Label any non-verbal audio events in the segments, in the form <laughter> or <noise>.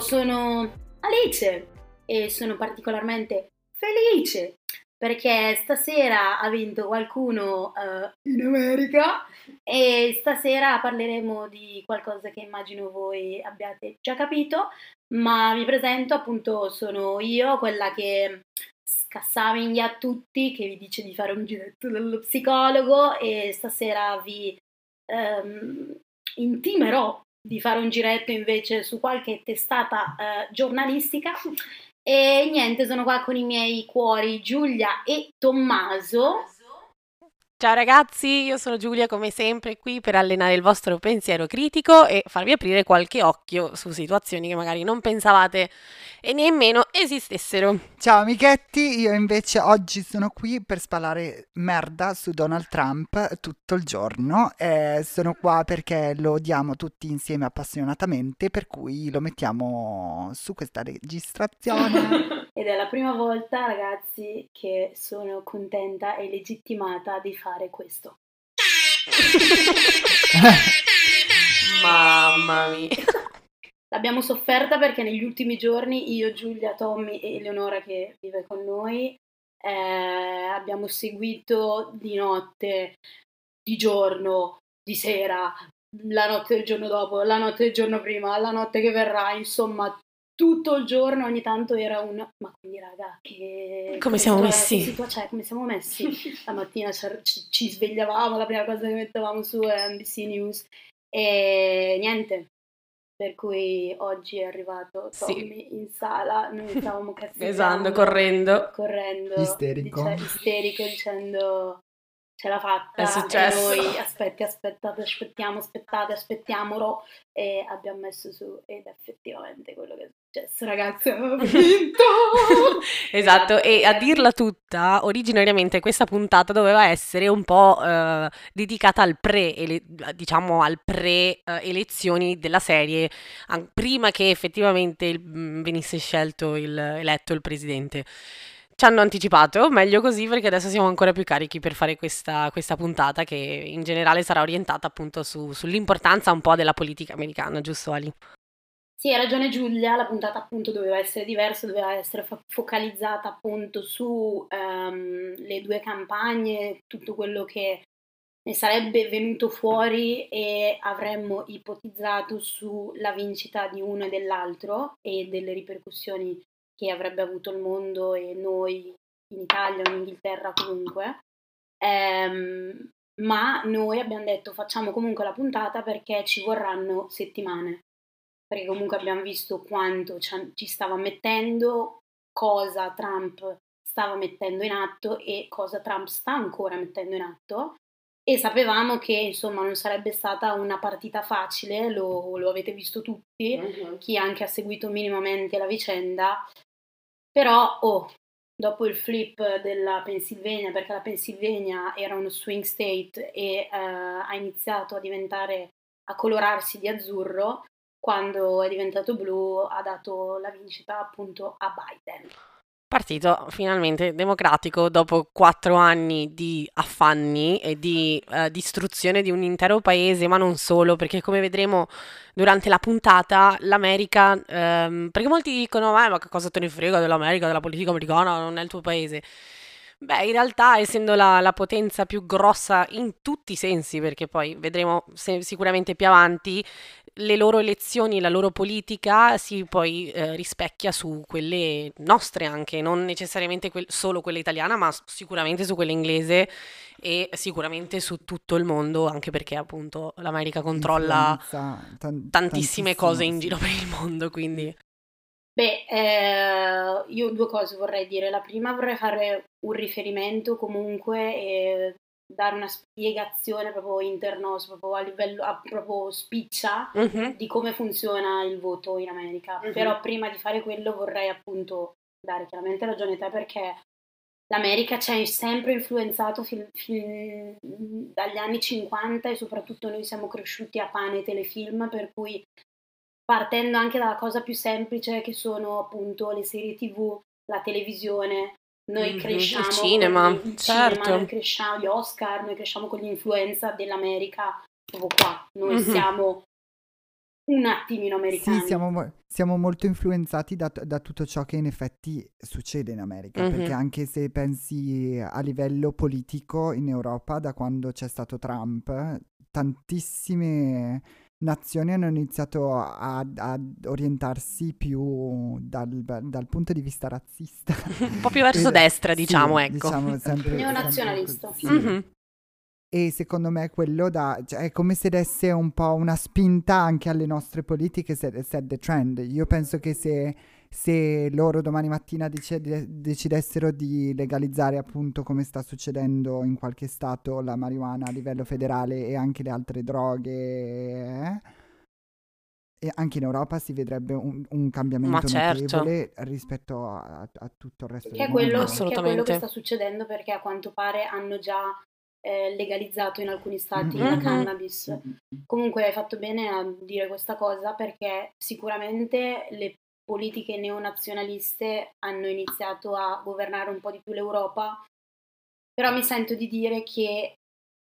sono Alice e sono particolarmente felice perché stasera ha vinto qualcuno uh, in America e stasera parleremo di qualcosa che immagino voi abbiate già capito, ma vi presento appunto sono io, quella che scassavinghia a tutti, che vi dice di fare un giretto dallo psicologo e stasera vi um, intimerò di fare un giretto invece su qualche testata uh, giornalistica <laughs> e niente, sono qua con i miei cuori Giulia e Tommaso. Ciao ragazzi, io sono Giulia come sempre qui per allenare il vostro pensiero critico e farvi aprire qualche occhio su situazioni che magari non pensavate e nemmeno esistessero. Ciao amichetti, io invece oggi sono qui per spalare merda su Donald Trump tutto il giorno. Eh, sono qua perché lo odiamo tutti insieme appassionatamente, per cui lo mettiamo su questa registrazione. <laughs> Ed è la prima volta, ragazzi, che sono contenta e legittimata di fare questo. <laughs> Mamma mia. <laughs> L'abbiamo sofferta perché negli ultimi giorni io, Giulia, Tommy e Eleonora che vive con noi eh, abbiamo seguito di notte, di giorno, di sera, la notte del giorno dopo, la notte del giorno prima, la notte che verrà, insomma tutto il giorno ogni tanto era un ma quindi raga che come siamo messi? situa- cioè, come siamo messi? <laughs> La mattina ci, ci, svegliavamo la prima cosa che mettevamo su è NBC News. E niente per cui oggi è arrivato Tommy sì. in sala noi stavamo <laughs> cazzeggiando esatto correndo. correndo isterico. dice, isterico dicendo ce l'ha fatta è successo. e noi aspetti aspettate aspettiamo aspettate aspettiamolo. E abbiamo messo su ed effettivamente quello che è successo ragazzi abbiamo vinto <laughs> esatto e a dirla tutta originariamente questa puntata doveva essere un po' eh, dedicata al pre diciamo al pre elezioni della serie prima che effettivamente il, venisse scelto il, eletto il presidente ci hanno anticipato, meglio così perché adesso siamo ancora più carichi per fare questa, questa puntata che in generale sarà orientata appunto su, sull'importanza un po' della politica americana, giusto Ali? Sì, ha ragione Giulia, la puntata appunto doveva essere diversa, doveva essere fo- focalizzata appunto su um, le due campagne, tutto quello che ne sarebbe venuto fuori e avremmo ipotizzato sulla vincita di uno e dell'altro e delle ripercussioni che avrebbe avuto il mondo e noi in Italia o in Inghilterra comunque. Ehm, ma noi abbiamo detto facciamo comunque la puntata perché ci vorranno settimane, perché comunque abbiamo visto quanto ci stava mettendo, cosa Trump stava mettendo in atto e cosa Trump sta ancora mettendo in atto e sapevamo che insomma non sarebbe stata una partita facile, lo, lo avete visto tutti, uh-huh. chi anche ha seguito minimamente la vicenda, però oh, dopo il flip della Pennsylvania, perché la Pennsylvania era uno swing state e uh, ha iniziato a diventare, a colorarsi di azzurro, quando è diventato blu ha dato la vincita appunto a Biden. Partito finalmente democratico dopo quattro anni di affanni e di uh, distruzione di un intero paese, ma non solo, perché come vedremo durante la puntata, l'America, um, perché molti dicono, ma che cosa te ne frega dell'America, della politica americana, non è il tuo paese. Beh, in realtà, essendo la, la, potenza più grossa in tutti i sensi, perché poi vedremo se, sicuramente più avanti, le loro elezioni, la loro politica si poi eh, rispecchia su quelle nostre anche, non necessariamente que- solo quella italiana, ma sicuramente su quella inglese e sicuramente su tutto il mondo, anche perché appunto l'America controlla tan- tantissime cose in giro per il mondo, quindi... Beh, eh, io due cose vorrei dire. La prima vorrei fare un riferimento comunque e dare una spiegazione proprio interno, proprio a livello, a proprio spiccia uh-huh. di come funziona il voto in America. Uh-huh. Però prima di fare quello vorrei appunto dare chiaramente ragione a te perché l'America ci ha sempre influenzato fin, fin dagli anni 50 e soprattutto noi siamo cresciuti a pane telefilm per cui partendo anche dalla cosa più semplice che sono appunto le serie tv, la televisione. Noi mm-hmm, cresciamo il cinema, con il certo. cinema, noi cresciamo gli Oscar, noi cresciamo con l'influenza dell'America proprio qua. Noi mm-hmm. siamo un attimino americani. Sì, siamo, siamo molto influenzati da, da, tutto ciò che in effetti succede in America, mm-hmm. perché anche se pensi a livello politico in Europa, da quando c'è stato Trump, tantissime nazioni hanno iniziato a, a orientarsi più dal, dal, punto di vista razzista. <laughs> Un po' più verso <laughs> destra, diciamo, sì, ecco. Diciamo sempre, Neonazionalista. Sempre sì. mm-hmm e secondo me quello da, cioè, è come se desse un po' una spinta anche alle nostre politiche set, set the trend. Io penso che se, se loro domani mattina decid- decidessero di legalizzare appunto come sta succedendo in qualche stato la marijuana a livello federale e anche le altre droghe, eh, e anche in Europa si vedrebbe un, un cambiamento certo. notevole rispetto a, a, tutto il resto che del mondo. Quello, che è quello che sta succedendo perché a quanto pare hanno già eh, legalizzato in alcuni stati mm-hmm. la cannabis. Mm-hmm. Comunque hai fatto bene a dire questa cosa perché sicuramente le politiche neonazionaliste hanno iniziato a governare un po' di più l'Europa, però mi sento di dire che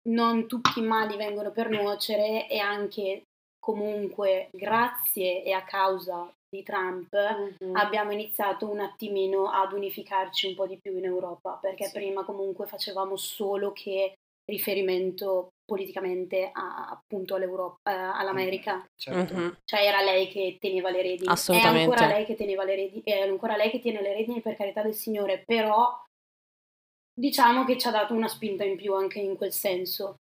non tutti i mali vengono per nuocere e anche comunque grazie e a causa di Trump mm-hmm. abbiamo iniziato un attimino ad unificarci un po' di più in Europa perché sì. prima comunque facevamo solo che riferimento politicamente a, appunto all'Europa, eh, all'America. Certo. Mm-hmm. Cioè era lei che teneva le redini. Assolutamente. È ancora lei che teneva le redini, è ancora lei che tiene le redini per carità del Signore, però diciamo che ci ha dato una spinta in più anche in quel senso.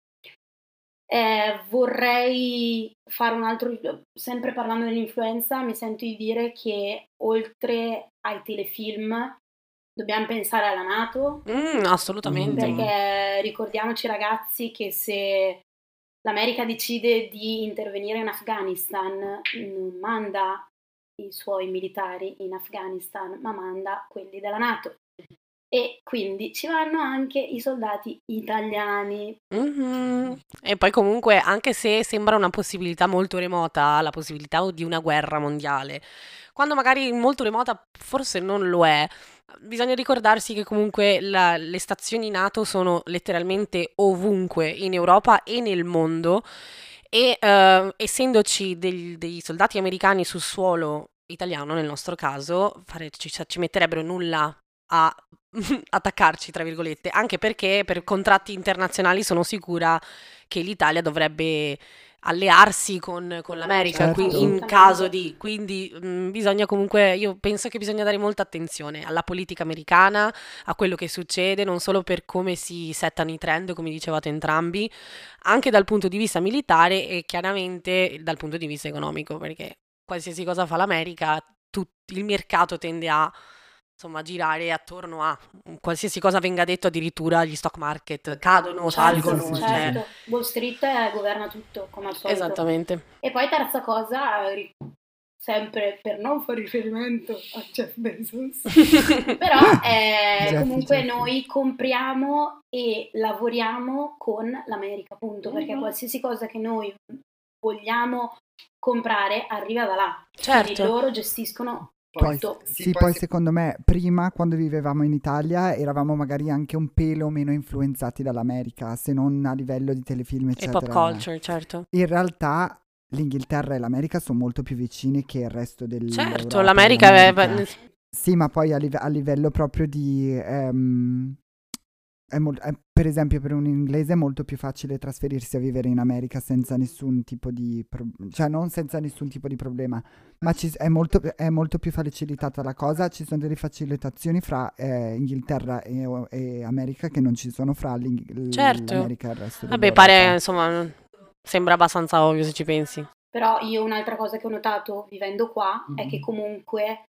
Eh, vorrei fare un altro, sempre parlando dell'influenza, mi sento di dire che oltre ai telefilm dobbiamo pensare alla Nato. Mm, assolutamente. Perché ricordiamoci ragazzi che se l'America decide di intervenire in Afghanistan, non manda i suoi militari in Afghanistan, ma manda quelli della Nato. E quindi ci vanno anche i soldati italiani. Mm-hmm. E poi comunque, anche se sembra una possibilità molto remota, la possibilità di una guerra mondiale, quando magari molto remota forse non lo è, bisogna ricordarsi che comunque la, le stazioni NATO sono letteralmente ovunque in Europa e nel mondo e uh, essendoci del, dei soldati americani sul suolo italiano nel nostro caso, fare, ci, ci metterebbero nulla a <laughs> attaccarci, tra virgolette, anche perché per contratti internazionali sono sicura che l'Italia dovrebbe allearsi con, con l'America certo. qui, in caso di, quindi mh, mm, bisogna comunque, io penso che bisogna dare molta attenzione alla politica americana, a quello che succede, non solo per come si settano i trend, come dicevate entrambi, anche dal punto di vista militare e chiaramente dal punto di vista economico, perché qualsiasi cosa fa l'America, tut- il mercato tende a insomma girare attorno a qualsiasi cosa venga detto, addirittura gli stock market cadono, certo, salgono. Certo. Cioè... Wall Street eh, governa tutto come al solito. Esattamente. E poi terza cosa, sempre per non fare riferimento a Jeff Bezos, <laughs> però eh, comunque Jeff. noi compriamo e lavoriamo con l'America, appunto, perché mm-hmm. qualsiasi cosa che noi vogliamo comprare arriva da là. Certo. Quindi loro gestiscono poi, sì, poi secondo me prima quando vivevamo in Italia eravamo magari anche un pelo meno influenzati dall'America, se non a livello di telefilm eccetera. E pop culture, certo. In realtà l'Inghilterra e l'America sono molto più vicini che il resto del Certo, l'America è... Sì, ma poi a, live- a livello proprio di... Um, è mo- è, per esempio, per un inglese è molto più facile trasferirsi a vivere in America senza nessun tipo di pro- cioè non senza nessun tipo di problema, ma ci- è, molto, è, molto, più facilitata la cosa. Ci sono delle facilitazioni fra eh, Inghilterra e, e, America che non ci sono fra l'Ing- certo. l'America e il resto Vabbè, pare insomma, sembra abbastanza ovvio se ci pensi. Però io un'altra cosa che ho notato vivendo qua mm-hmm. è che comunque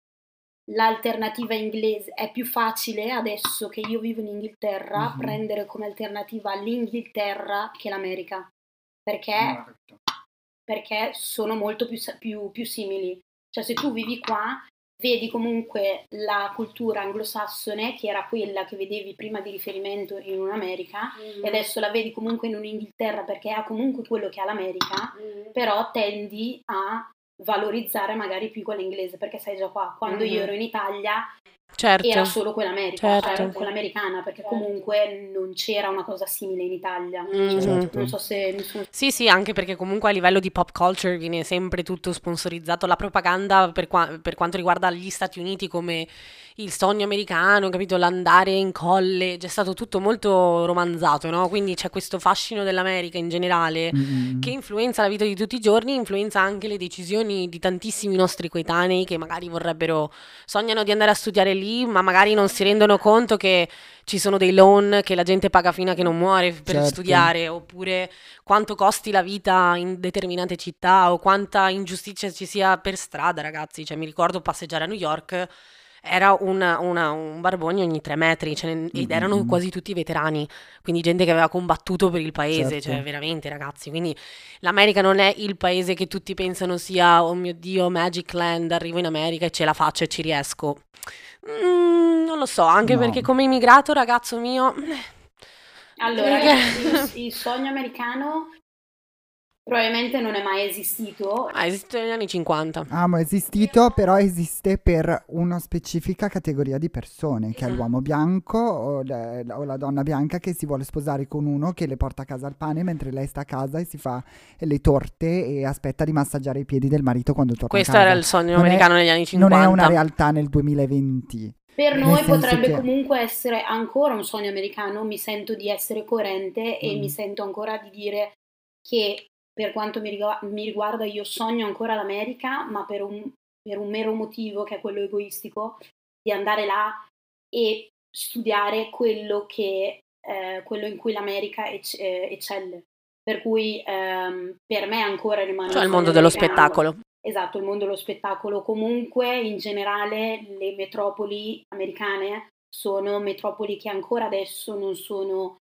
l'alternativa inglese è più facile adesso che io vivo in Inghilterra mm-hmm. prendere come alternativa l'Inghilterra che l'America perché, perché sono molto più, più, più, simili cioè se tu vivi qua vedi comunque la cultura anglosassone che era quella che vedevi prima di riferimento in un'America mm-hmm. e adesso la vedi comunque in un'Inghilterra perché ha comunque quello che ha l'America mm-hmm. però tendi a valorizzare magari più quella inglese perché sei già qua. Quando mm-hmm. io ero in Italia Certo. era solo quella America, Certo. cioè quella americana, perché comunque non c'era una cosa simile in Italia. Mhm. Certo. Non so se mi sono Sì, sì, anche perché comunque a livello di pop culture viene sempre tutto sponsorizzato, la propaganda per, qua- per quanto riguarda gli Stati Uniti come il sogno americano, capito? L'andare in college, è stato tutto molto romanzato, no? Quindi c'è questo fascino dell'America in generale Mm-mm. che influenza la vita di tutti i giorni, influenza anche le decisioni di tantissimi nostri coetanei che magari vorrebbero, sognano di andare a studiare lì, ma magari non si rendono conto che ci sono dei loan che la gente paga fino a che non muore per Certo. studiare, oppure quanto costi la vita in determinate città o quanta ingiustizia ci sia per strada, ragazzi. Cioè, mi ricordo passeggiare a New York. Era una- una- un barbone ogni tre metri ce ne- ed erano quasi tutti veterani, quindi gente che aveva combattuto per il paese, Certo. cioè veramente ragazzi. Quindi l'America non è il paese che tutti pensano sia, oh mio Dio, Magic Land, arrivo in America e ce la faccio e ci riesco. Mm, non lo so, anche No. perché come immigrato, ragazzo mio, Allora, <laughs> Perché- il, il sogno americano probabilmente non è mai esistito. ah, esiste negli anni 50. Amo, è esistito, però esiste per una specifica categoria di persone, che è l'uomo bianco o, le- o la donna bianca che si vuole sposare con uno che le porta a casa il pane mentre lei sta a casa e si fa le torte e aspetta di massaggiare i piedi del marito quando torna Questo a casa. era il sogno Non è- americano negli anni 50. Non è una realtà nel 2020. Per noi potrebbe che- comunque essere ancora un sogno americano, mi sento di essere coerente e Mm. mi sento ancora di dire che per quanto mi, rigu- mi riguarda io sogno ancora l'America, ma per un, per un mero motivo che è quello egoistico, di andare là e studiare quello, che, eh, quello in cui l'America ec- eh, eccelle. Per cui ehm, per me ancora rimane Cioè il mondo dello spettacolo. Esatto, il mondo dello spettacolo. Comunque, in generale, le metropoli americane sono metropoli che ancora adesso non sono,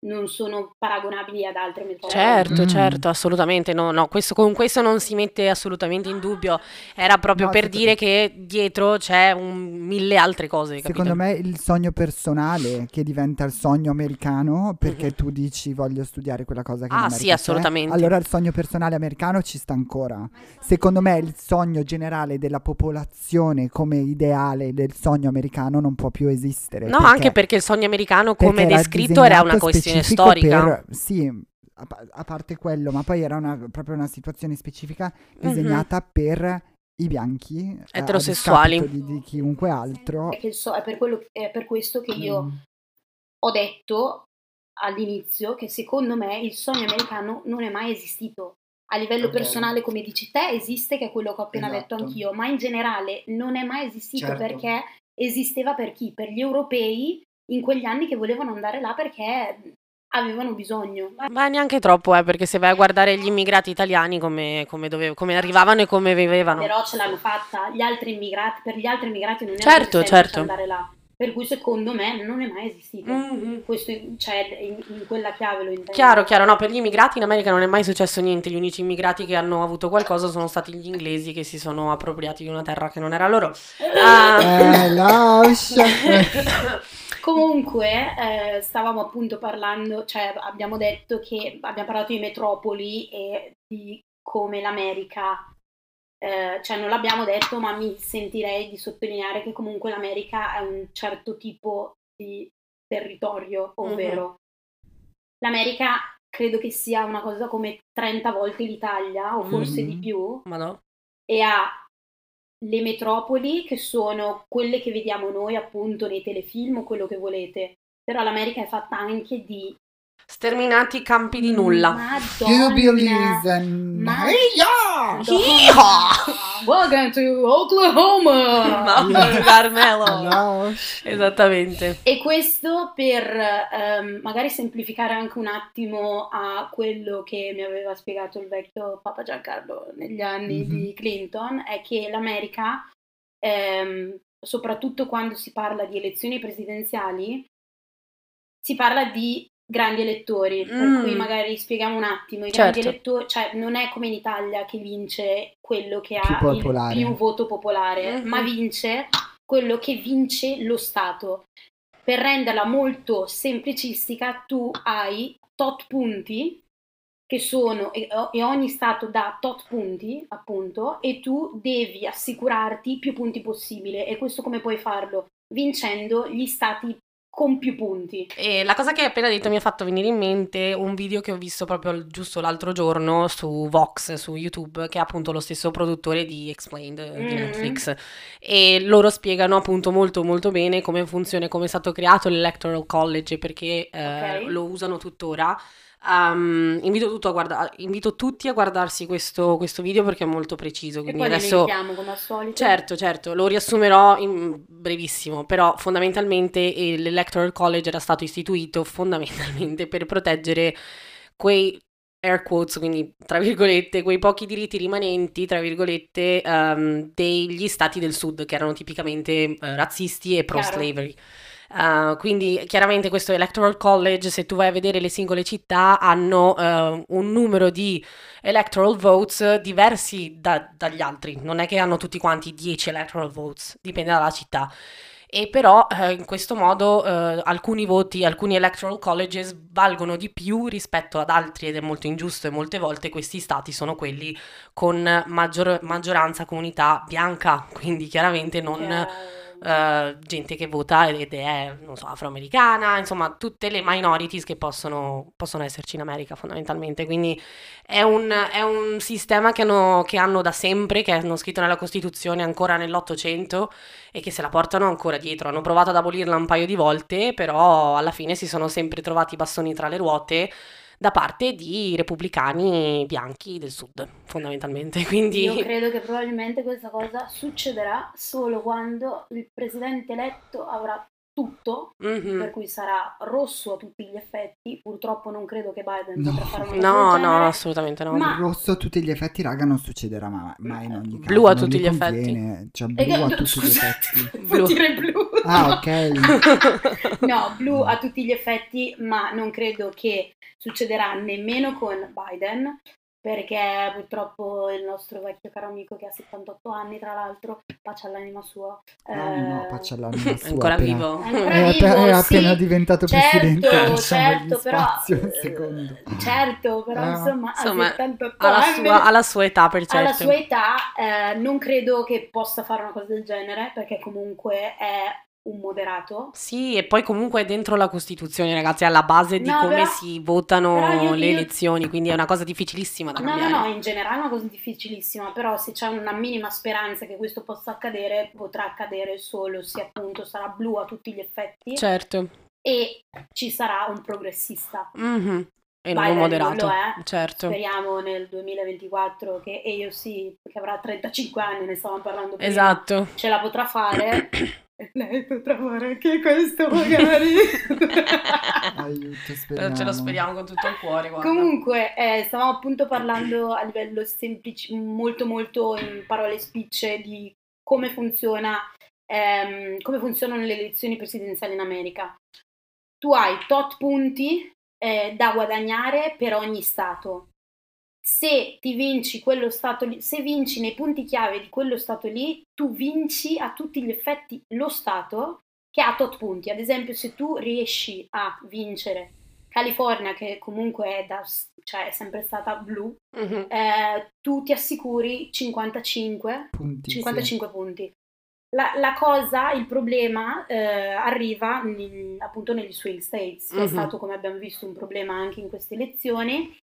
non sono paragonabili ad altre metropoli. Certo, Mm. certo, assolutamente. No, no, questo, con questo non si mette assolutamente in dubbio. Era proprio No, per secondo- dire che dietro c'è un mille altre cose, capito? Secondo me il sogno personale che diventa il sogno americano perché Mhm. tu dici voglio studiare quella cosa che Ah, sì, c'è, assolutamente. allora il sogno personale americano ci sta ancora. Secondo me il sogno generale della popolazione come ideale del sogno americano non può più esistere. No, perché- anche perché il sogno americano, come descritto, era una questione specifico storica. per- sì, a, a parte quello, ma poi era una- proprio una situazione specifica disegnata per i bianchi eh, Eterosessuali. di, di chiunque altro. È, che so- è per quello- è per questo che io Mm. ho detto all'inizio che secondo me il sogno americano non è mai esistito. A livello Ok. personale, come dici te, esiste, che è quello che ho appena detto Esatto. anch'io, ma in generale non è mai esistito Certo. perché esisteva per chi? Per gli europei in quegli anni che volevano andare là perché avevano bisogno. Ma neanche troppo, eh, perché se vai a guardare gli immigrati italiani come, come dove- come arrivavano e come vivevano. Però ce l'hanno fatta gli altri immigrati, per gli altri immigrati non era Certo, semplice certo. andare là. Per cui secondo me non è mai esistito. Mhm. Questo cioè, in, in quella chiave lo intendo. Chiaro, chiaro, no, per gli immigrati in America non è mai successo niente, gli unici immigrati che hanno avuto qualcosa sono stati gli inglesi che si sono appropriati di una terra che non era loro. Ah. Eh, lascia. <laughs> Comunque, eh, stavamo appunto parlando, cioè abbiamo detto che abbiamo parlato di metropoli e di come l'America, eh, cioè non l'abbiamo detto, ma mi sentirei di sottolineare che comunque l'America è un certo tipo di territorio, ovvero l'America credo che sia una cosa come 30 volte l'Italia o forse di Mhm. più Ma no. e ha le metropoli che sono quelle che vediamo noi appunto nei telefilm o quello che volete, però l'America è fatta anche di Sterminati campi di nulla. Madonna, and Ma- Hey-ya! Welcome to Oklahoma! Mamma Carmelo. Lascia. <laughs> Esattamente. E questo per ehm, magari semplificare anche un attimo a quello che mi aveva spiegato il vecchio Papa Giancarlo negli anni Mhm. di Clinton, è che l'America, ehm, soprattutto quando si parla di elezioni presidenziali, si parla di grandi elettori, per Mm. cui magari spieghiamo un attimo, i grandi Certo. elettori, cioè non è come in Italia che vince quello che Più ha popolare. il più voto popolare, Mhm. ma vince quello che vince lo Stato. Per renderla molto semplicistica, tu hai tot punti che sono, e, e ogni Stato dà tot punti, appunto, e tu devi assicurarti più punti possibile. E questo come puoi farlo? vincendo gli stati con più punti. E la cosa che hai appena detto mi ha fatto venire in mente un video che ho visto proprio giusto l'altro giorno su Vox, su YouTube, che è appunto lo stesso produttore di Explained di Mm. Netflix. E loro spiegano appunto molto molto bene come funziona e come è stato creato l'Electoral College perché eh, Ok. lo usano tuttora. Um, invito, tutto a guarda- invito tutti a guardarsi questo, questo video perché è molto preciso. Quindi adesso come al solito. Certo, certo, lo riassumerò in brevissimo, però fondamentalmente l'Electoral College era stato istituito fondamentalmente per proteggere quei air quotes, quindi tra virgolette, quei pochi diritti rimanenti, tra virgolette, ehm, degli stati del sud che erano tipicamente eh, razzisti e pro-slavery. Uh, quindi chiaramente questo Electoral College, se tu vai a vedere le singole città, hanno eh, un numero di electoral votes diversi da- dagli altri. Non è che hanno tutti quanti 10 electoral votes, dipende dalla città. E però eh, in questo modo eh, alcuni voti, alcuni electoral colleges valgono di più rispetto ad altri ed è molto ingiusto e molte volte questi stati sono quelli con maggior- maggioranza comunità bianca, quindi chiaramente non Che- eh, gente che vota ed è, non so, afroamericana, insomma, tutte le minorities che possono, possono esserci in America fondamentalmente. Quindi è un, è un sistema che hanno, che hanno da sempre, che hanno scritto nella Costituzione ancora nell'Ottocento e che se la portano ancora dietro. Hanno provato ad abolirla un paio di volte, però alla fine si sono sempre trovati i bastoni tra le ruote da parte di repubblicani bianchi del sud, fondamentalmente. <laughs> Quindi Io credo che probabilmente questa cosa succederà solo quando il presidente eletto avrà tutto, Mhm. per cui sarà rosso a tutti gli effetti. Purtroppo non credo che Biden No. potrà fare una cosa No, genere. assolutamente no. Ma- Rosso a tutti gli effetti, raga, non succederà ma- mai in ogni caso. Blu a tutti gli gli effetti. conviene, Cioè, blu a che- tutti gli scusate, effetti. <laughs> vuol dire blu. Ah, ok. <laughs> No, blu a tutti gli effetti, ma non credo che succederà nemmeno con Biden, perché purtroppo il nostro vecchio caro amico che ha 78 anni, tra l'altro, pace all'anima sua. Ah, no, eh, faccia <laughs> l'anima È sua. ancora appena- vivo. È ancora È, vivo, è sì. appena diventato Certo, presidente, certo, però, spazio un eh, secondo. certo, però Ah. insomma, Insomma, a 78 alla anni, sua, alla sua età, per alla certo. sua età, eh, non credo che possa fare una cosa del genere, perché comunque è un moderato. Sì, e poi comunque è dentro la Costituzione, ragazzi, è alla base di No, come però- si votano io- le io- elezioni, quindi è una cosa difficilissima da No, no, cambiare. no, in generale è una cosa difficilissima, però se c'è una minima speranza che questo possa accadere, potrà accadere solo se appunto sarà blu a tutti gli effetti Certo. e ci sarà un progressista. Mhm. E non Biden un moderato. lo è. Certo. Speriamo nel 2024 che AOC, che avrà 35 anni, ne stavamo parlando prima, Esatto. ce la potrà fare. <clears throat> Lei potrà fare anche questo magari. <laughs> Aiuto, speriamo. Ce lo speriamo con tutto il cuore, guarda. Comunque, eh, stavamo appunto parlando a livello semplice, molto molto in parole spicce di come funziona, ehm, come funzionano le elezioni presidenziali in America. Tu hai tot punti eh, da guadagnare per ogni stato. Se ti vinci quello stato lì, se vinci nei punti chiave di quello stato lì, tu vinci a tutti gli effetti lo stato che ha tot punti. Ad esempio, se tu riesci a vincere California, che comunque è, da- cioè è sempre stata blu, Mhm. eh, tu ti assicuri 55, Punti, sì. 55 punti. La, la cosa, il problema eh, arriva nel- appunto negli swing states, che è Mhm. stato, come abbiamo visto, un problema anche in queste elezioni,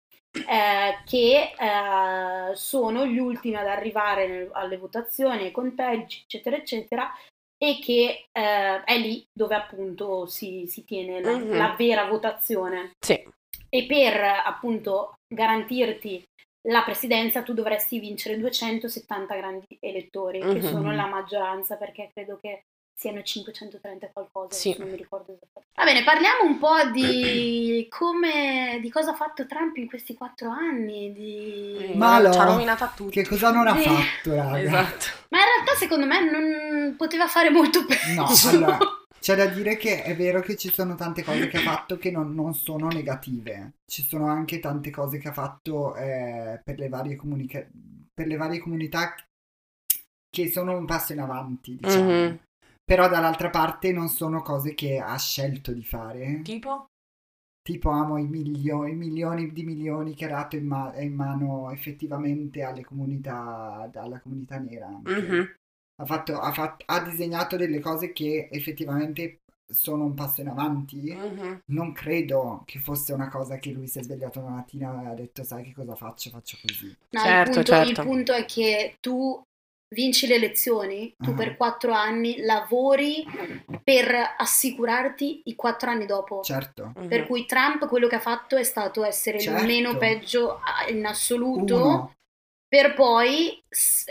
eh, che eh, sono gli ultimi ad arrivare nel- alle votazioni, ai conteggi, eccetera, eccetera, e che eh, è lì dove appunto si, si tiene la, Mhm. la vera votazione. Sì. E per appunto garantirti la presidenza tu dovresti vincere 270 grandi elettori, che Mhm. sono la maggioranza, perché credo che siano 530 e qualcosa, Sì. non mi ricordo esattamente. Va bene, parliamo un po' di <clears throat> come, di cosa ha fatto Trump in questi quattro anni, di... Ma ci ha allora, rovinata tutti. Che cosa non ha Sì. fatto, raga? Esatto. Ma in realtà secondo me non poteva fare molto peggio. No, <laughs> allora, c'è da dire che è vero che ci sono tante cose che ha fatto che non, non sono negative. Ci sono anche tante cose che ha fatto eh, per, le varie comunica- per le varie comunità che sono un passo in avanti, diciamo. Mhm. Però dall'altra parte non sono cose che ha scelto di fare. Tipo? Tipo amo i milioni, i milioni di milioni che ha dato in, ma- in mano effettivamente alle comunità, alla comunità nera. Mhm. ha, fatto, ha, fatto, ha disegnato delle cose che effettivamente sono un passo in avanti. Mhm. Non credo che fosse una cosa che lui si è svegliato una mattina e ha detto sai che cosa faccio? Faccio così. No, Certo, il, punto, certo. il punto è che tu vinci le elezioni, tu Ah. per quattro anni lavori per assicurarti i quattro anni dopo. Certo. Mhm. Per cui Trump quello che ha fatto è stato essere Certo. il meno peggio in assoluto, Uno, per poi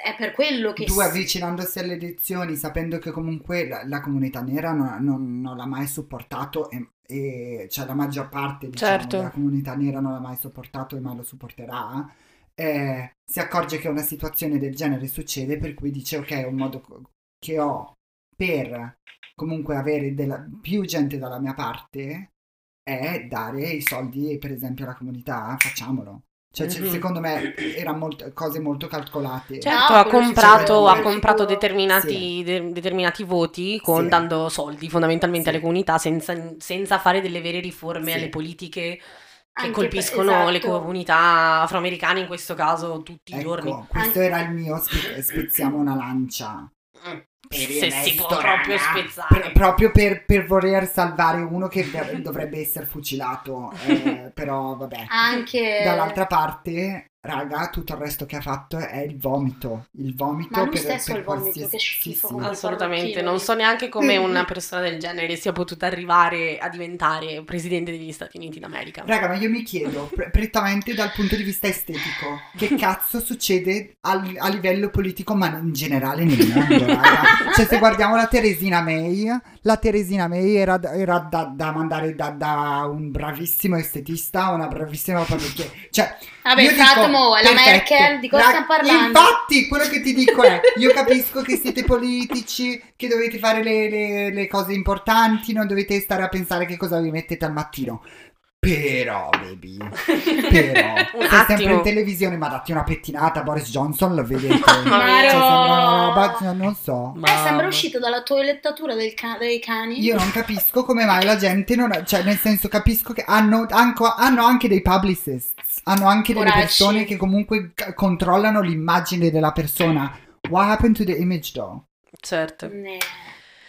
è per quello che due s- avvicinandosi alle elezioni, sapendo che comunque la, la comunità nera non, non- non l'ha mai supportato e, e cioè la maggior parte diciamo, Certo. della comunità nera non l'ha mai supportato e mai lo supporterà. Eh, si accorge che una situazione del genere succede, per cui dice ok, è un modo che ho per comunque avere della- più gente dalla mia parte è dare i soldi per esempio alla comunità, facciamolo. Cioè, Mhm. secondo me erano molt- cose molto calcolate. Certo, No, ha comprato, ha comprato determinati, de- determinati voti con, Sì. dando soldi fondamentalmente Sì. alle comunità senza, senza fare delle vere riforme Sì. alle politiche che Anche colpiscono per- le esatto. comunità afroamericane in questo caso tutti i Ecco, giorni. questo era il mio spe- spezziamo una lancia. Mm. Se si può proprio spezzare. per- proprio per, per voler salvare uno che dovrebbe essere fucilato. eh, però vabbè. Anche Dall'altra parte, raga, tutto il resto che ha fatto è il vomito. Il vomito Ma lui per, stesso per il vomito, qualsiasi- che schifo sì, sì. Assolutamente, non so neanche come una persona del genere sia potuta arrivare a diventare presidente degli Stati Uniti d'America. Raga, ma io mi chiedo, pre- prettamente dal punto di vista estetico, che cazzo succede al- a livello politico, ma in generale nel mondo, raga? Cioè, se guardiamo la Teresina May, la Teresina May era, era da, da mandare da, da un bravissimo estetista a una bravissima parrucchiera. Cioè, Vabbè, io dico, Fatmo, la. Merkel, di cosa Raga, stiamo parlando? Infatti, quello che ti dico è, <laughs> io capisco che siete politici, che dovete fare le, le- le cose importanti, non dovete stare a pensare che cosa vi mettete al mattino. Però, baby, però, <laughs> Un sei sempre in televisione, ma datti una pettinata Boris Johnson, lo vedete. <laughs> Mamma mia. Cioè, sembra Maro! cioè, non so. Eh, sembra uscito dalla toilettatura del ca- dei cani. Io non capisco come mai la gente non ha, cioè nel senso capisco che hanno, anco- hanno anche dei publicists, hanno anche delle persone che comunque c- controllano l'immagine della persona. What happened to the image though? Certo. Ne.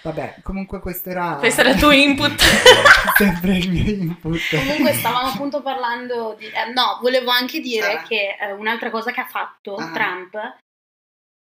Vabbè, comunque questo era... Questo era il tuo input. <laughs> Sempre il mio input. Comunque stavamo appunto parlando di... eh, no, volevo anche dire Ah. che eh, un'altra cosa che ha fatto Ah. Trump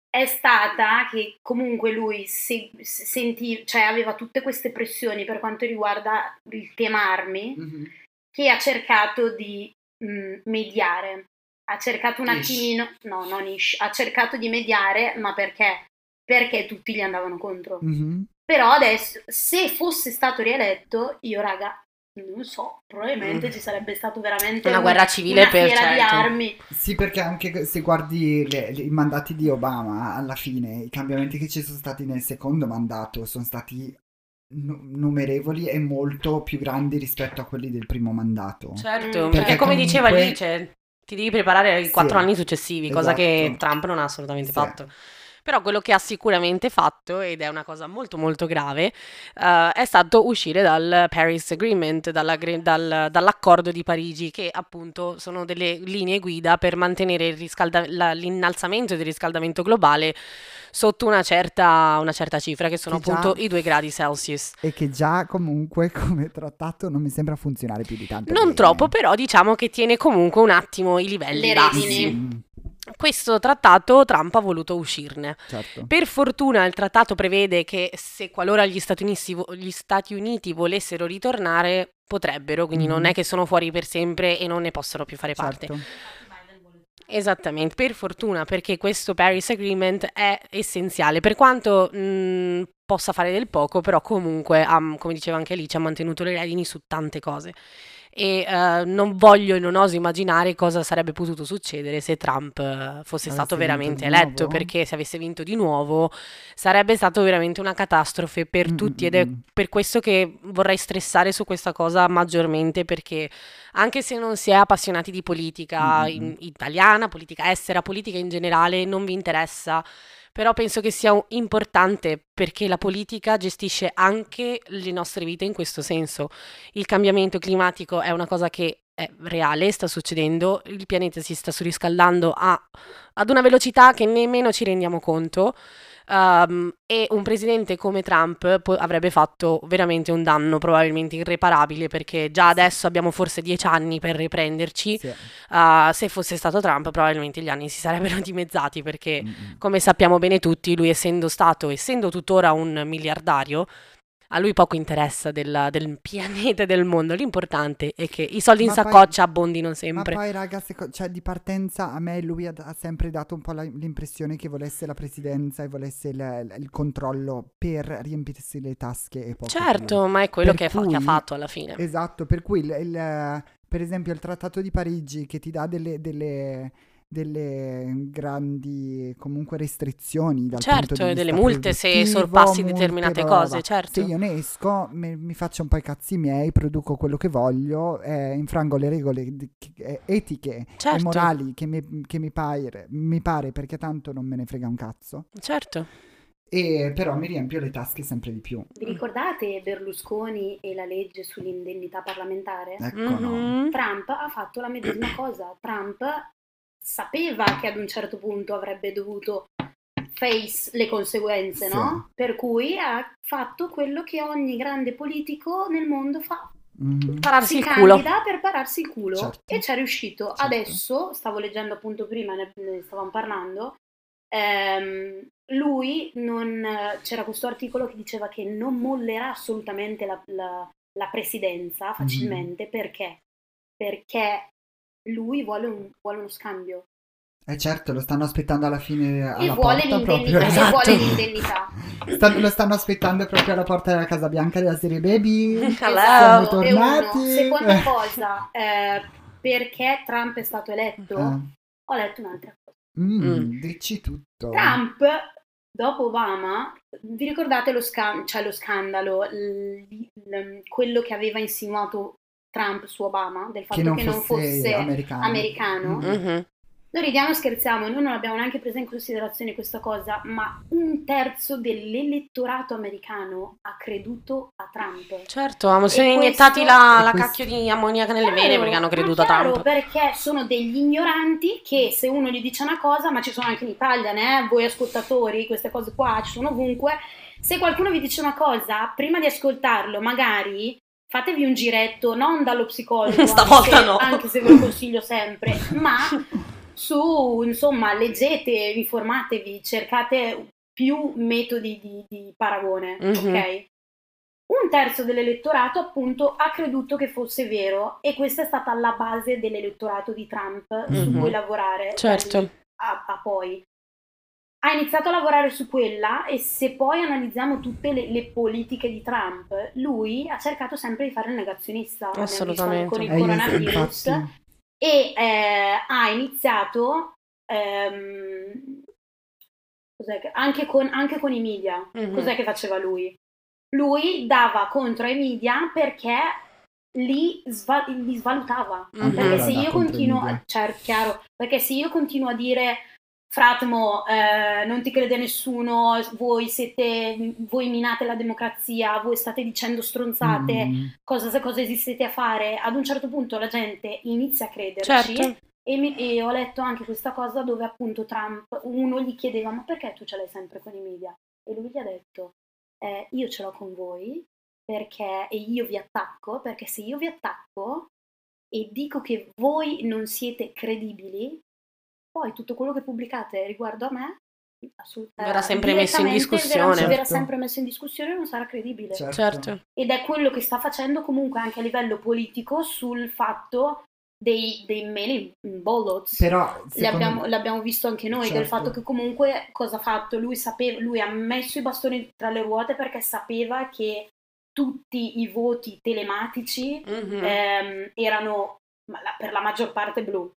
è stata che comunque lui si, si senti- cioè aveva tutte queste pressioni per quanto riguarda il tema armi, Mhm. che ha cercato di mh, mediare. Ha cercato un Ish. attimino... No, non ish. Ha cercato di mediare, ma perché? Perché tutti gli andavano contro. Mhm. Però adesso, se fosse stato rieletto, io raga, non so, probabilmente Mm. ci sarebbe stato veramente Una un- guerra civile una per fiera di certo. armi. Sì, perché anche se guardi le- le- i mandati di Obama, alla fine i cambiamenti che ci sono stati nel secondo mandato sono stati numerevoli e molto più grandi rispetto a quelli del primo mandato. Certo, Mm, perché perché come diceva comunque- Alice, ti devi preparare ai Sì, quattro anni successivi, cosa che esatto. Trump non ha assolutamente Sì. fatto. Però quello che ha sicuramente fatto, ed è una cosa molto molto grave, eh, è stato uscire dal Paris Agreement, dalla dal- dall'accordo di Parigi, che appunto sono delle linee guida per mantenere il riscalda- la- l'innalzamento del riscaldamento globale sotto una certa, una certa cifra, che sono Che già- appunto i due gradi Celsius. E che già comunque come trattato non mi sembra funzionare più di tanto. Non bene. troppo, però diciamo che tiene comunque un attimo i livelli Le bassi. redini. Mm, Questo trattato Trump ha voluto uscirne. certo. Per fortuna il trattato prevede che se qualora gli Stati Uniti, gli Stati Uniti volessero ritornare, potrebbero, quindi non Mhm. è che sono fuori per sempre e non ne possono più fare parte. certo. Esattamente, per fortuna, perché questo Paris Agreement è essenziale, per quanto mh, possa fare del poco, però comunque, ha- come diceva anche Alice, ha mantenuto le redini su tante cose. E eh, non voglio e non oso immaginare cosa sarebbe potuto succedere se Trump eh, fosse Avesse stato veramente eletto, perché se avesse vinto di nuovo sarebbe stato veramente una catastrofe per Mm, tutti mm, ed è mm. per questo che vorrei stressare su questa cosa maggiormente, perché anche se non si è appassionati di politica Mm, mm, in- italiana, politica estera, politica in generale, non vi interessa, però penso che sia importante perché la politica gestisce anche le nostre vite in questo senso. Il cambiamento climatico è una cosa che è reale, sta succedendo, il pianeta si sta surriscaldando a- ad una velocità che nemmeno ci rendiamo conto. Um, e un presidente come Trump po- avrebbe fatto veramente un danno probabilmente irreparabile perché già adesso abbiamo forse dieci anni per riprenderci. Sì. Uh, se fosse stato Trump probabilmente gli anni si sarebbero <laughs> dimezzati perché Mm-mm. come sappiamo bene tutti lui essendo stato, essendo tuttora un miliardario, a lui poco interessa del, del <laughs> pianeta e del mondo, l'importante è che i soldi in Ma poi- saccoccia abbondino Ma sempre. poi, raga, seco- cioè, di partenza a me lui ha, ha sempre dato un po' la- l'impressione che volesse la presidenza e volesse il, il controllo per riempirsi le tasche e poco più. Certo, ma è quello che, fa- che ha cui- fatto alla fine. Esatto, per cui il, il- per esempio il Trattato di Parigi che ti dà delle, delle- delle grandi comunque restrizioni dal punto Certo, di e delle multe se sorpassi multe, determinate bla bla cose, certo. Se io ne esco, me- mi faccio un po' i cazzi miei, produco quello che voglio, eh, infrango le regole di- eh, etiche e Certo. morali che, mi, che mi pare, mi pare perché tanto non me ne frega un cazzo. Certo. E però mi riempio le tasche sempre di più. Vi ricordate Berlusconi e la legge sull'indennità parlamentare? Ecco, no. Mhm. Trump ha fatto la medesima cosa. Trump sapeva che ad un certo punto avrebbe dovuto face le conseguenze, Sì. no? Per cui ha fatto quello che ogni grande politico nel mondo fa. Mhm. Pararsi si il culo. candida per pararsi il culo Certo. e ci è riuscito. Certo. Adesso, stavo leggendo appunto prima, ne, ne stavamo parlando, ehm, lui non... c'era questo articolo che diceva che non mollerà assolutamente la, la- la presidenza facilmente perché? Perché lui vuole, un- vuole uno scambio Eh certo, lo stanno aspettando alla fine e alla vuole porta l'indennità. proprio. e Esatto. vuole l'indennità. <laughs> Sta- lo stanno aspettando proprio alla porta della Casa Bianca della serie Baby. Hello. Siamo e uno. tornati. Seconda <laughs> cosa, eh, perché Trump è stato eletto? Ah. Ho letto un'altra cosa. Mm, Mm. Dici tutto. Trump, dopo Obama, vi ricordate lo, scan- cioè lo scandalo, l- l- quello che aveva insinuato Trump su Obama, del fatto che non che non fosse, fosse americano. americano? Mm. Mhm. Noi ridiamo e scherziamo, noi non abbiamo neanche preso in considerazione questa cosa, ma un terzo dell'elettorato americano ha creduto a Trump. Certo, ma si sono iniettati questo- la, la questo- cacchio di ammoniaca nelle Chiaro, vene perché hanno creduto a chiaro, Trump. Perché sono degli ignoranti che se uno gli dice una cosa, ma ci sono anche in Italia, né? voi ascoltatori, queste cose qua ci sono ovunque. Se qualcuno vi dice una cosa, prima di ascoltarlo, magari fatevi un giretto, non dallo <laughs> psicologo, Stavolta anche, no. anche se ve lo consiglio sempre, <laughs> ma su, insomma, leggete, informatevi, cercate più metodi di, di paragone, Mhm. ok? Un terzo dell'elettorato appunto ha creduto che fosse vero e questa è stata la base dell'elettorato di Trump su Mhm. cui lavorare Certo. a, a poi. Ha iniziato a lavorare su quella e se poi analizziamo tutte le, le politiche di Trump, lui ha cercato sempre di fare il negazionista Assolutamente. con il Eh, coronavirus e eh, ha iniziato ehm, cos'è che- anche, con, anche con i media. Mhm. Cos'è che faceva lui? Lui dava contro ai media perché li, sva- li svalutava. Mhm. Perché se io i continuo, certo, chiaro, perché se io continuo a dire Fratmo, eh, non ti crede nessuno, voi siete, voi minate la democrazia, voi state dicendo stronzate, mm, cosa, cosa esistete a fare, ad un certo punto la gente inizia a crederci Certo. e, mi- e ho letto anche questa cosa dove appunto Trump, uno gli chiedeva ma perché tu ce l'hai sempre con i media? E lui gli ha detto "Eh, io ce l'ho con voi perché e io vi attacco perché se io vi attacco e dico che voi non siete credibili, poi tutto quello che pubblicate riguardo a me Verrà sempre messo in discussione. Verrà, verrà Certo. sempre messo in discussione e non sarà credibile certo. Certo. ed è quello che sta facendo comunque anche a livello politico sul fatto dei, dei mail ballots. Però, Le secondo abbiamo- me- l'abbiamo visto anche noi, del Certo. fatto che comunque cosa ha fatto? Lui, sapeva, lui ha messo i bastoni tra le ruote perché sapeva che tutti i voti telematici Mhm. ehm, erano ma la- per la maggior parte blu.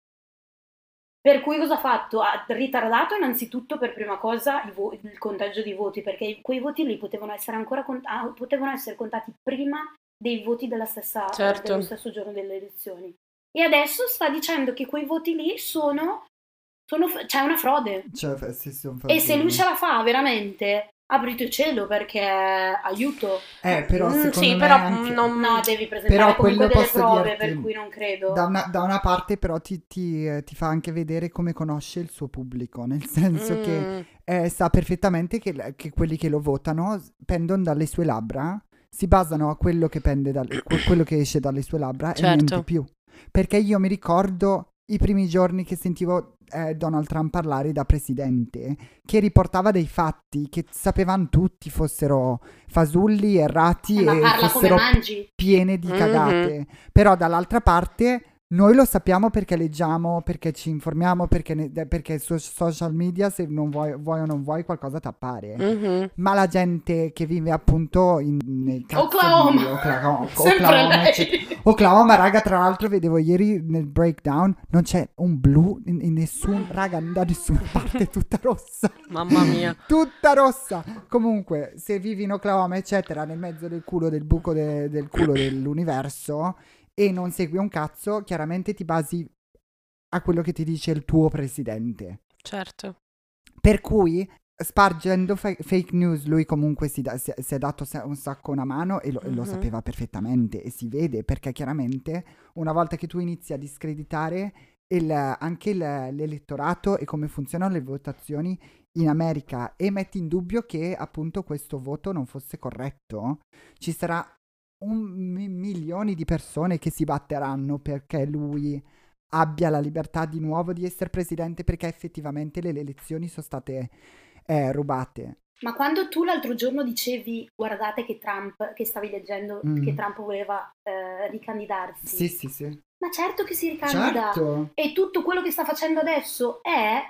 Per cui cosa ha fatto? Ha ritardato innanzitutto per prima cosa vo- il conteggio di voti, perché quei voti lì potevano essere ancora cont- ah, potevano essere contati prima dei voti della stessa, Certo. dello stesso giorno delle elezioni. E adesso sta dicendo che quei voti lì sono, sono f- c'è una frode. Cioè, sì, sono E se lui ce la fa veramente apriti il cielo perché aiuto. Eh, però Mm, secondo sì, me però anche- non... No, devi presentare comunque quello delle prove, dirti, per cui non credo. Da una, da una parte però ti, ti, eh, ti fa anche vedere come conosce il suo pubblico, nel <laughs> senso che Mm, eh, sa perfettamente che, che quelli che lo votano pendono dalle sue labbra, si basano a quello che, pende que- quello che esce dalle sue labbra e Certo. niente più. Perché io mi ricordo i primi giorni che sentivo eh, Donald Trump parlare da presidente, che riportava dei fatti che sapevano tutti fossero fasulli, errati Eh, e fossero piene di Mhm. cagate. Però dall'altra parte noi lo sappiamo perché leggiamo, perché ci informiamo, perché, ne- perché su social media se non vuoi, vuoi o non vuoi qualcosa ti appare. mhm. Ma la gente che vive appunto in, nel cazzo Oklahoma. di Oklahoma, Oklahoma. <laughs> Oklahoma, raga, tra l'altro vedevo ieri nel breakdown, non c'è un blu in, in nessun, raga, da nessuna <laughs> parte, è tutta rossa. Mamma mia. <laughs> Tutta rossa. Comunque, se vivi in Oklahoma, eccetera, nel mezzo del culo del buco de- del culo dell'universo e non segui un cazzo, chiaramente ti basi a quello che ti dice il tuo presidente. Certo. Per cui, spargendo fa- fake news, lui comunque si, da- si- si è dato un sacco una mano e lo, e lo Mhm. sapeva perfettamente e si vede perché chiaramente una volta che tu inizi a discreditare il- anche il- l'elettorato e come funzionano le votazioni in America e metti in dubbio che appunto questo voto non fosse corretto, ci sarà un mi- milioni di persone che si batteranno perché lui abbia la libertà di nuovo di essere presidente perché effettivamente le, le elezioni sono state eh, rubate. Ma quando tu l'altro giorno dicevi, guardate che Trump, che stavi leggendo, Mm. che Trump voleva eh, ricandidarsi. Sì, sì, sì. Ma certo che si ricandida. Certo. E tutto quello che sta facendo adesso è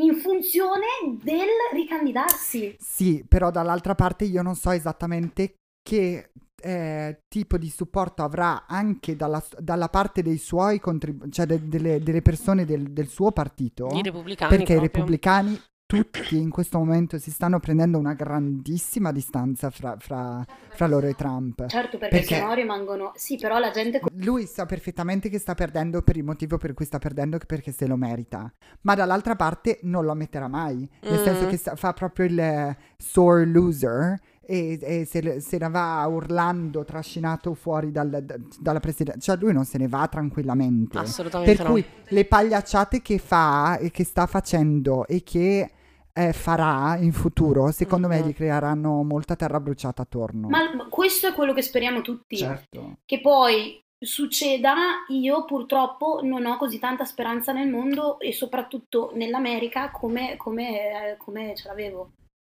in funzione del ricandidarsi. Sì, però dall'altra parte io non so esattamente che eh, tipo di supporto avrà anche dalla, dalla parte dei suoi contribuenti, cioè de- delle, delle persone del, del suo partito. I repubblicani Perché i proprio. repubblicani tutti in questo momento si stanno prendendo una grandissima distanza fra, fra- fra loro e Trump. Certo, perché, Perché- sennò rimangono... Sì, però la gente... Lui sa perfettamente che sta perdendo per il motivo per cui sta perdendo, che perché se lo merita. Ma dall'altra parte non lo ammetterà mai. Nel Mm. senso che sta- fa proprio il sore loser e, e se, se ne va urlando, trascinato fuori dal- da- dalla presidenza. Cioè lui non se ne va tranquillamente. Assolutamente Per no. cui le pagliacciate che fa e che sta facendo e che eh, farà in futuro, secondo me Mhm. gli creeranno molta terra bruciata attorno. Ma ma questo è quello che speriamo tutti. Certo. Che poi succeda, io purtroppo non ho così tanta speranza nel mondo e soprattutto nell'America come, come, eh, come ce l'avevo.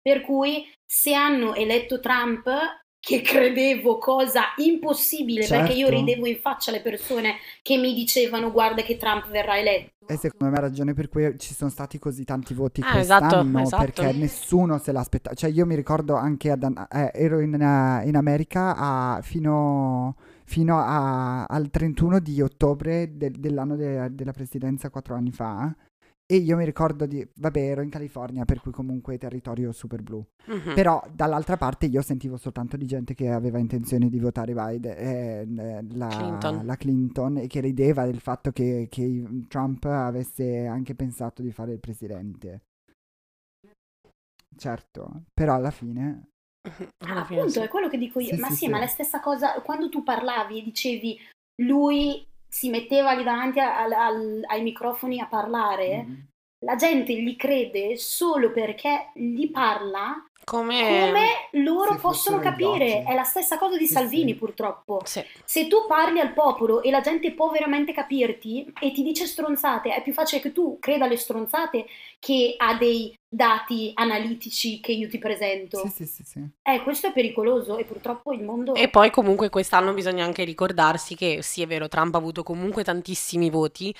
Per cui se hanno eletto Trump, che credevo cosa impossibile, perché io Certo. ridevo in faccia alle persone che mi dicevano guarda che Trump verrà eletto. E secondo me la ragione per cui ci sono stati così tanti voti esatto, quest'anno, esatto. perché nessuno se l'aspettava. Cioè io mi ricordo anche, ad, eh, ero in, eh, in America a- fino, fino a- al 31 di ottobre del- dell'anno de- della presidenza quattro anni fa. E io mi ricordo di, vabbè, ero in California, per cui comunque territorio super blu. Mhm. Però dall'altra parte io sentivo soltanto di gente che aveva intenzione di votare Biden, eh, eh, la, Clinton. la Clinton e che rideva del fatto che, che Trump avesse anche pensato di fare il presidente. Certo, però alla fine... Alla fine Appunto, sì. è quello che dico io. Sì, ma sì, sì, sì. ma la stessa cosa, quando tu parlavi e dicevi lui si metteva lì davanti al- al- ai microfoni a parlare, Mm. la gente gli crede solo perché gli parla Come... come loro possono capire. idioti. È la stessa cosa di Sì, Salvini, sì. purtroppo. Sì. Se tu parli al popolo e la gente può veramente capirti e ti dice stronzate, è più facile che tu creda alle stronzate che a dei dati analitici che io ti presento. Sì, sì, sì, sì. Eh, questo è pericoloso e purtroppo il mondo... E poi comunque quest'anno bisogna anche ricordarsi che sì, è vero, Trump ha avuto comunque tantissimi voti,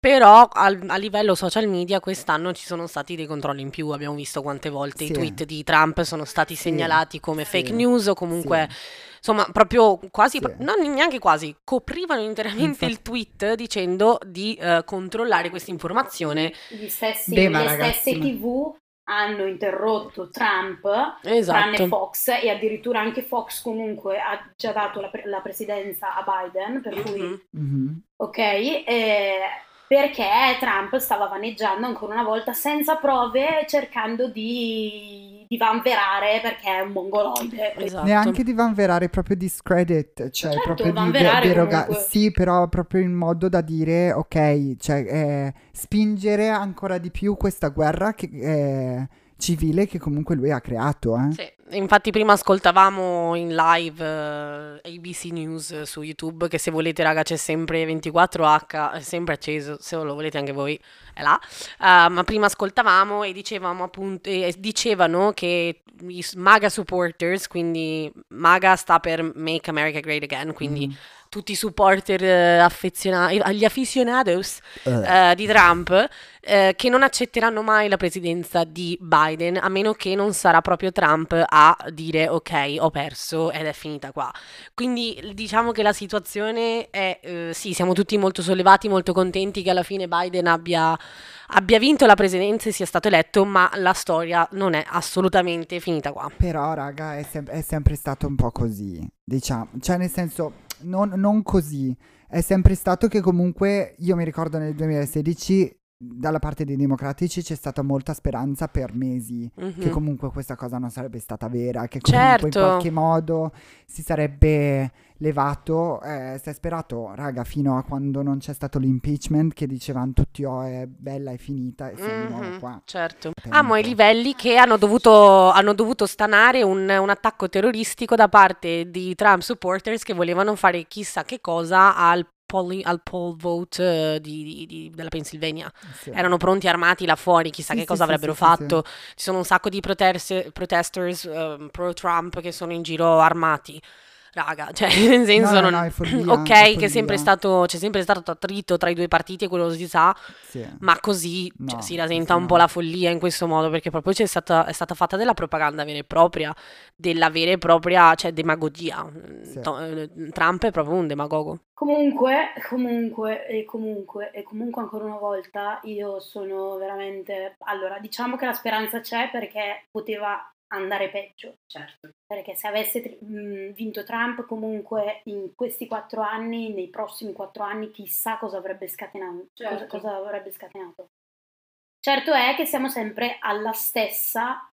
però al- a livello social media quest'anno ci sono stati dei controlli in più, abbiamo visto quante volte Sì. i tweet di Trump sono stati Sì, segnalati come sì, fake news o comunque, insomma, proprio quasi, Sì. non neanche quasi, coprivano interamente il Infatti- tweet dicendo di eh, controllare questa informazione. gli stessi, le ragazzi, stesse tv hanno interrotto Trump, tranne Esatto. Fox, e addirittura anche Fox comunque ha già dato la, pre- la presidenza a Biden, per cui, Mhm. Mhm. ok, eh, perché Trump stava vaneggiando ancora una volta senza prove, cercando di, di vanverare perché è un mongoloide. Esatto. Neanche di vanverare, proprio discredit, cioè Certo, proprio di vanverare deroga- comunque. Sì, però proprio in modo da dire, ok, cioè eh, spingere ancora di più questa guerra che- eh, civile che comunque lui ha creato, eh. Sì, infatti prima ascoltavamo in live eh, ABC News eh, su YouTube, che se volete raga c'è sempre 24H, è sempre acceso, se lo volete anche voi è là. Uh, ma prima ascoltavamo e dicevamo appunto, e dicevano che i MAGA supporters, quindi MAGA sta per Make America Great Again, quindi Mm. Tutti i supporter eh, affezionati, agli aficionados Eh. eh, di Trump eh, che non accetteranno mai la presidenza di Biden a meno che non sarà proprio Trump a dire ok, ho perso ed è finita qua. Quindi diciamo che la situazione è, eh, sì, siamo tutti molto sollevati, molto contenti che alla fine Biden abbia, abbia vinto la presidenza e sia stato eletto, ma la storia non è assolutamente finita qua. Però, raga, è, sem- è sempre stato un po' così, diciamo, cioè nel senso, non, non così, è sempre stato che comunque, io mi ricordo nel 2016, dalla parte dei democratici c'è stata molta speranza per mesi Mhm. che comunque questa cosa non sarebbe stata vera, che comunque in Certo. qualche modo si sarebbe levato, eh, si è sperato, raga, fino a quando non c'è stato l'impeachment che dicevano tutti oh è bella, è finita e siamo di nuovo Mhm, qua. certo. Amo i livelli che hanno dovuto, hanno dovuto stanare un, un attacco terroristico da parte di Trump supporters che volevano fare chissà che cosa al, polli- al poll vote eh, di- di- di- della Pennsylvania. Sì. Erano pronti armati là fuori, chissà Sì, che sì, cosa sì, avrebbero sì, sì, fatto. Ci sono un sacco di protest- protesters ehm, pro-Trump che sono in giro armati. Raga, <laughs> cioè, nel senso, no, non- no, è follia, <clears throat> ok, che è sempre follia. stato, c'è sempre stato attrito tra i due partiti e quello si sa, Sì. ma così No, cioè, si rasenta sì, un no. po' la follia in questo modo, perché proprio c'è stata, è stata fatta della propaganda vera e propria, della vera e propria, cioè, demagogia. Sì. Eh, Trump è proprio un demagogo. Comunque, comunque, e comunque, e comunque ancora una volta io sono veramente... Allora, diciamo che la speranza c'è perché poteva andare peggio, certo. Perché se avesse tri- mh, vinto Trump, comunque in questi quattro anni, nei prossimi quattro anni, chissà cosa avrebbe scatenato. Cosa, Certo. cosa avrebbe scatenato. Certo è che siamo sempre alla stessa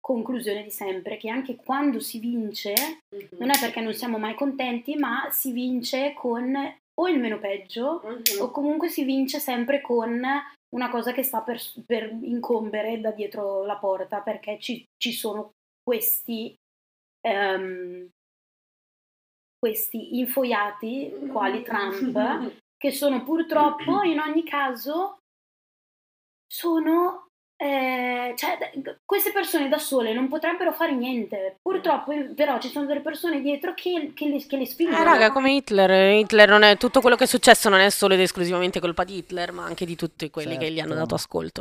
conclusione di sempre, che anche quando si vince non è perché non siamo mai contenti, ma si vince con o il meno peggio o comunque si vince sempre con una cosa che sta per, per incombere da dietro la porta perché ci, ci sono questi, ehm, questi infoiati quali Trump <laughs> che sono purtroppo in ogni caso sono eh, cioè, queste persone da sole non potrebbero fare niente purtroppo però ci sono delle persone dietro che, che le, che le spingono Eh, raga, come Hitler. Hitler non è, tutto quello che è successo non è solo ed esclusivamente colpa di Hitler, ma anche di tutti quelli che gli hanno Certo. dato ascolto.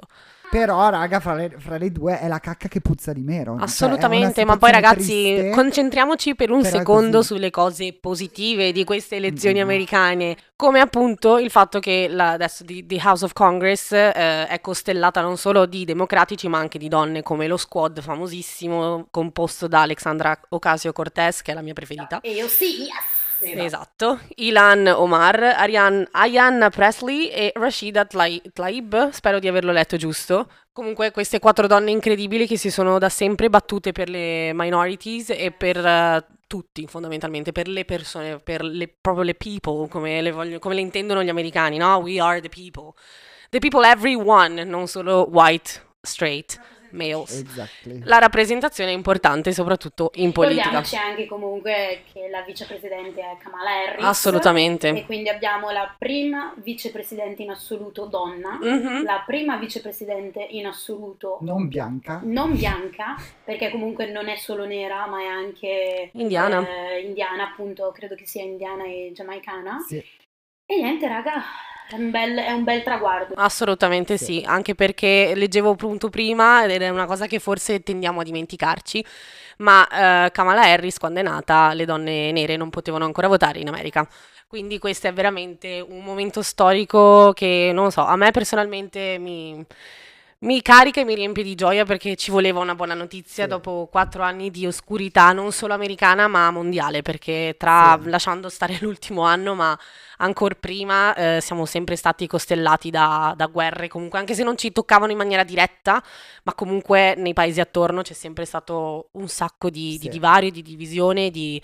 Però, raga, fra le, fra le due è la cacca che puzza di mero. Cioè, Assolutamente, ma poi ragazzi, triste. concentriamoci per un secondo così. sulle cose positive di queste elezioni Mm. americane, come appunto il fatto che la, adesso di, di House of Congress eh, è costellata non solo di democratici ma anche di donne, come lo squad famosissimo composto da Alexandra Ocasio-Cortez, che è la mia preferita. e io sì yes. Esatto, Ilan Omar, Arian, Ayan Presley e Rashida Tlai- Tlaib, spero di averlo letto giusto. Comunque queste quattro donne incredibili che si sono da sempre battute per le minorities e per eh, tutti fondamentalmente, per le persone, per le, proprio le people, come le, voglio- come le intendono gli americani, no? We are the people. The people everyone, non solo white, straight, males. Exactly. La rappresentazione è importante soprattutto in politica. Ricordiamoci anche comunque che la vicepresidente è Kamala Harris. Assolutamente. E quindi abbiamo la prima vicepresidente in assoluto donna, Mhm. la prima vicepresidente in assoluto Non bianca. non bianca, perché comunque non è solo nera, ma è anche Indiana. eh, indiana, appunto, credo che sia indiana e giamaicana. Sì. E niente, raga, è un bel, è un bel traguardo. Assolutamente Sì. sì, anche perché leggevo appunto prima ed è una cosa che forse tendiamo a dimenticarci, ma eh, Kamala Harris quando è nata le donne nere non potevano ancora votare in America. Quindi questo è veramente un momento storico che, non lo so, a me personalmente mi, mi carica e mi riempie di gioia perché ci voleva una buona notizia Sì. dopo quattro anni di oscurità, non solo americana ma mondiale, perché tra, Sì. lasciando stare <laughs> l'ultimo anno, ma ancora prima eh, siamo sempre stati costellati da, da guerre, comunque anche se non ci toccavano in maniera diretta, ma comunque nei paesi attorno c'è sempre stato un sacco di, di Sì. divario, di divisione di-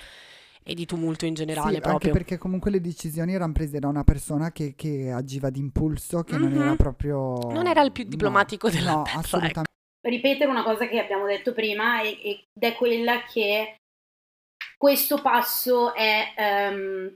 e di tumulto in Sì, generale anche proprio. perché comunque le decisioni erano prese da una persona che, che agiva d'impulso, che non era Mhm. proprio... Non era il più no, diplomatico della No, terra, ecco. assolutamente. ripetere una cosa che abbiamo detto prima ed è quella che questo passo è ehm,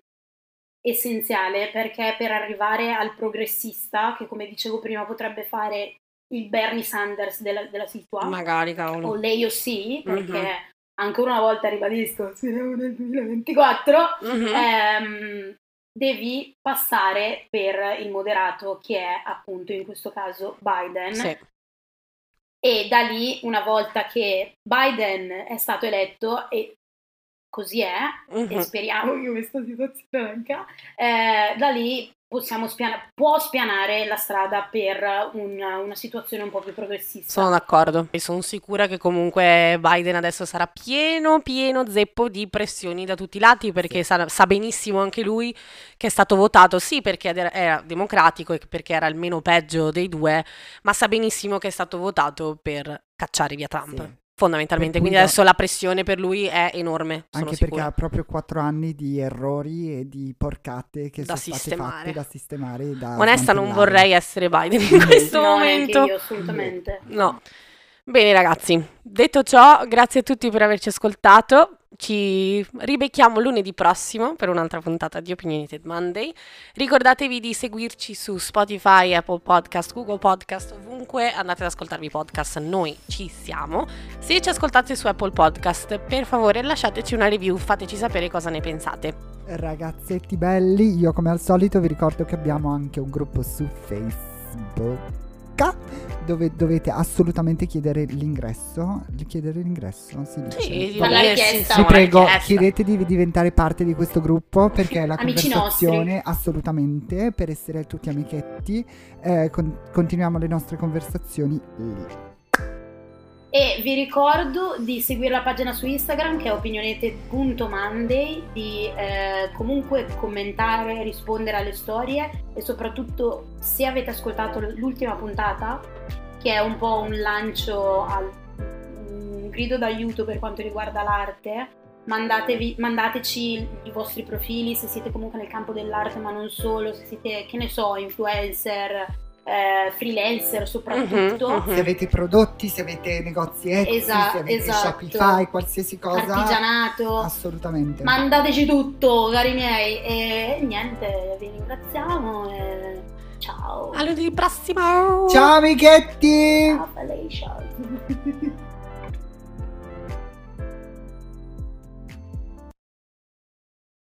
essenziale perché per arrivare al progressista, che come dicevo prima potrebbe fare il Bernie Sanders della, della situazione, Magari, o cavolo. l'AOC, perché Mhm. Ancora una volta ribadisco, siamo nel 2024, Mhm. ehm, devi passare per il moderato che è appunto in questo caso Biden Sì. e da lì una volta che Biden è stato eletto e così è Mhm. e speriamo che questa situazione venga eh, da lì spiana- può spianare la strada per un- una situazione un po' più progressista Sono d'accordo e sono sicura che comunque Biden adesso sarà pieno, pieno zeppo di pressioni da tutti i lati perché sa, sa benissimo anche lui che è stato votato sì perché era- era democratico e perché era il meno peggio dei due, ma sa benissimo che è stato votato per cacciare via Trump. Sì. Fondamentalmente, quindi da- adesso la pressione per lui è enorme, sono Anche perché sicura. ha proprio quattro anni di errori e di porcate che Da sono state sistemare. fatte da sistemare da Onesta, non vorrei essere Biden in questo No, momento. io assolutamente No. Bene ragazzi, detto ciò, grazie a tutti per averci ascoltato. Ci ribecchiamo lunedì prossimo per un'altra puntata di Opinionated Monday. Ricordatevi di seguirci su Spotify, Apple Podcast, Google Podcast, ovunque andate ad ascoltarvi i podcast, noi ci siamo. Se ci ascoltate su Apple Podcast, per favore lasciateci una review, fateci sapere cosa ne pensate. Ragazzetti belli, io come al solito vi ricordo che abbiamo anche un gruppo su Facebook dove dovete assolutamente chiedere l'ingresso. Chiedere l'ingresso? Si dice. Sì, la sì, richiesta. sì, Vi prego, richiesta. chiedete di diventare parte di questo gruppo perché la Amici conversazione assolutamente per essere tutti amichetti. eh, con- continuiamo le nostre conversazioni lì. E vi ricordo di seguire la pagina su Instagram che è opinionated.monday, di eh, comunque commentare, rispondere alle storie. E soprattutto se avete ascoltato l'ultima puntata, che è un po' un lancio al un grido d'aiuto per quanto riguarda l'arte, mandatevi- mandateci i vostri profili se siete comunque nel campo dell'arte, ma non solo, se siete, che ne so, influencer, eh, freelancer soprattutto. Mhm, mhm. Se avete prodotti, se avete negozi Etsy, Esa- se avete esatto. Shopify, qualsiasi cosa. artigianato. Assolutamente. Mandateci tutto, cari miei. E niente, vi ringraziamo. E ciao. A lunedì prossimo! Ciao amichetti! Ciao, Felicia. <laughs>